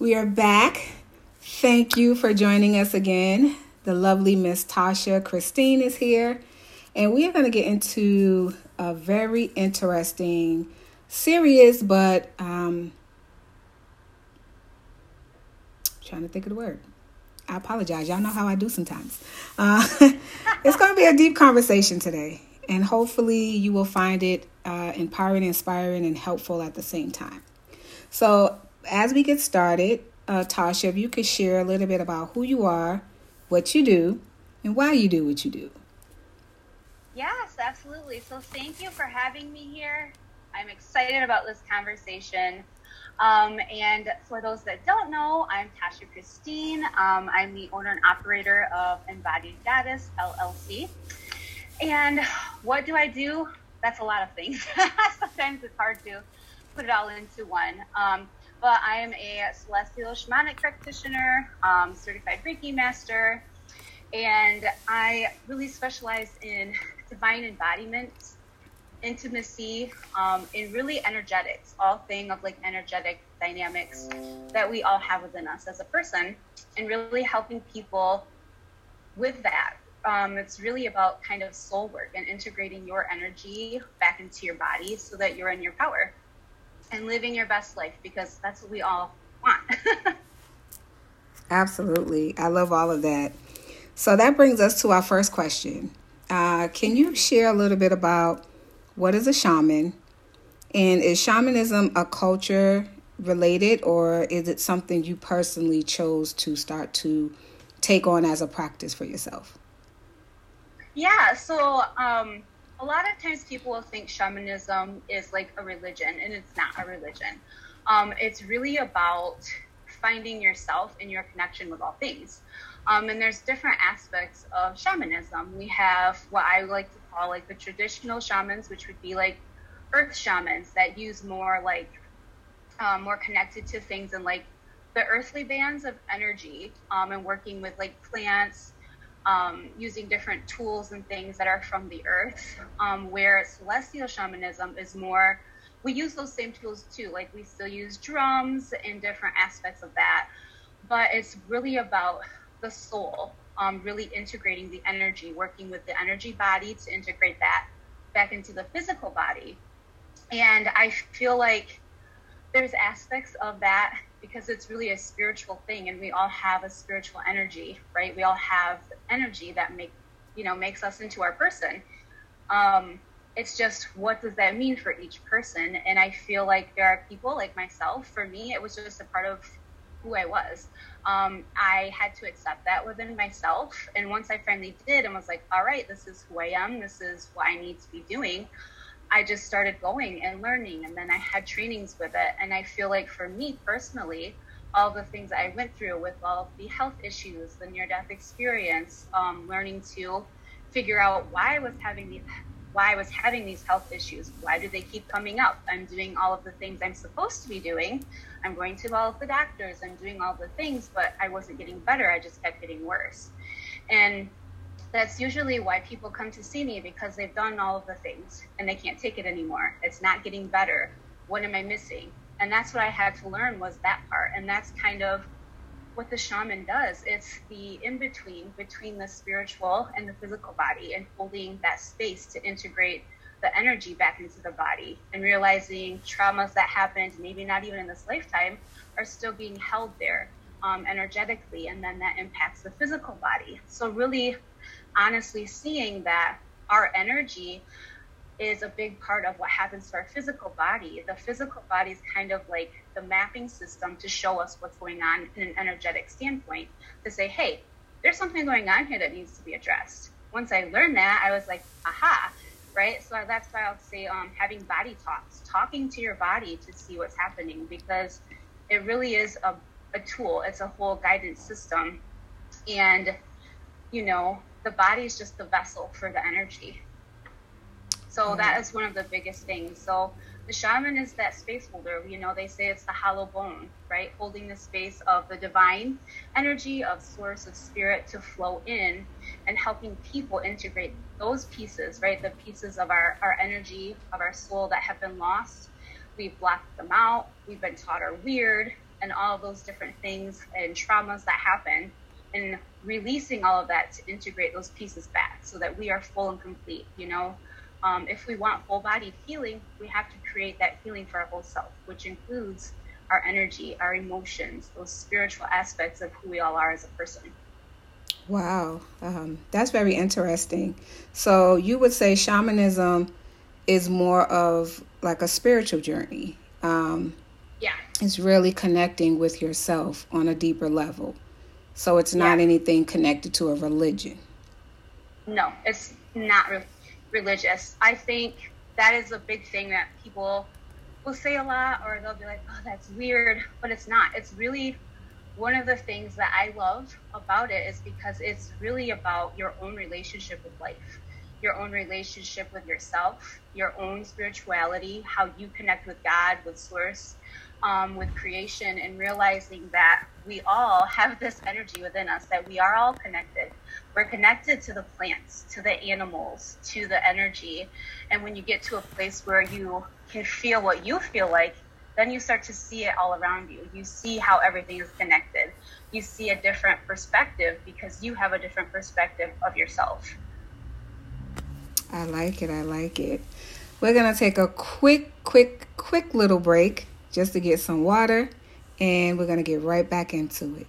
We are back. Thank you for joining us again. The lovely Miss Tasha Kristine is here, and we are going to get into a very interesting, serious, but um, trying to think of the word. I apologize. Y'all know how I do sometimes. Uh, it's going to be a deep conversation today, and hopefully, you will find it uh, empowering, inspiring, and helpful at the same time. So, as we get started, uh, Tasha, if you could share a little bit about who you are, what you do, and why you do what you do. Yes, absolutely. So, thank you for having me here. I'm excited about this conversation. Um, and for those that don't know, I'm Tasha Kristine. Um, I'm the owner and operator of Embodied Goddess LLC. And what do I do? That's a lot of things. Sometimes it's hard to put it all into one. Um, I am a celestial shamanic practitioner, um, certified Reiki master, and I really specialize in divine embodiment, intimacy, um, and really energetics, all thing of like energetic dynamics that we all have within us as a person, and really helping people with that. Um, it's really about kind of soul work and integrating your energy back into your body so that you're in your power and living your best life because that's what we all want. Absolutely. I love all of that. So that brings us to our first question. Uh, can you share a little bit about what is a shaman? And is shamanism a culture related or is it something you personally chose to start to take on as a practice for yourself? Yeah, so um, a lot of times people will think shamanism is like a religion, and it's not a religion. Um, it's really about finding yourself and your connection with all things. Um, and there's different aspects of shamanism. We have what I like to call like the traditional shamans, which would be like earth shamans that use more like um, more connected to things and like the earthly bands of energy um, and working with like plants um, using different tools and things that are from the earth, um, where celestial shamanism is more, we use those same tools too. Like we still use drums and different aspects of that, but it's really about the soul, um, really integrating the energy, working with the energy body to integrate that back into the physical body. And I feel like there's aspects of that because it's really a spiritual thing and we all have a spiritual energy right? We all have energy that make you know makes us into our person. Um, it's just what does that mean for each person? And i feel like there are people like myself for me it was just a part of who i was. Um, i had to accept that within myself and once i finally did and was like all right this is who i am. This is what i need to be doing I just started going and learning, and then I had trainings with it. And I feel like for me personally, all the things I went through with all the health issues, the near death experience, um, learning to figure out why I was having these why I was having these health issues. Why do they keep coming up? I'm doing all of the things I'm supposed to be doing. I'm going to all of the doctors. I'm doing all the things, but I wasn't getting better. I just kept getting worse. And that's usually why people come to see me because they've done all of the things and they can't take it anymore. It's not getting better. What am I missing? And that's what I had to learn was that part. And that's kind of what the shaman does. It's the in between between the spiritual and the physical body and holding that space to integrate the energy back into the body and realizing traumas that happened, maybe not even in this lifetime, are still being held there um, energetically. And then that impacts the physical body. So, really honestly seeing that our energy is a big part of what happens to our physical body. The physical body is kind of like the mapping system to show us what's going on in an energetic standpoint to say, hey, there's something going on here that needs to be addressed. Once I learned that, I was like, aha, right? So that's why I'll say um, having body talks, talking to your body to see what's happening because it really is a, a tool, it's a whole guidance system. And, you know, the body is just the vessel for the energy. So mm-hmm. that is one of the biggest things. So the shaman is that space holder. You know, they say it's the hollow bone, right? Holding the space of the divine energy of source of spirit to flow in and helping people integrate those pieces, right? The pieces of our, our energy, of our soul that have been lost we've blocked them out, we've been taught are weird, and all those different things and traumas that happen, and releasing all of that to integrate those pieces back so that we are full and complete, you know? Um, if we want full bodied healing, we have to create that healing for our whole self, which includes our energy, our emotions, those spiritual aspects of who we all are as a person. Wow, um, that's very interesting. So you would say shamanism is more of like a spiritual journey. Um, yeah, it's really connecting with yourself on a deeper level. So it's not yeah. anything connected to a religion. No, it's not re- religious. I think that is a big thing that people will say a lot, or they'll be like, "Oh, that's weird," but it's not. It's really one of the things that I love about it is because it's really about your own relationship with life, your own relationship with yourself, your own spirituality, how you connect with God, with Source, um, with creation, and realizing that we all have this energy within us, that we are all connected. We're connected to the plants, to the animals, to the energy. And when you get to a place where you can feel what you feel like, then you start to see it all around you. You see how everything is connected. You see a different perspective because you have a different perspective of yourself. I like it. I like it. We're going to take a quick, quick, quick little break just to get some water, and we're going to get right back into it.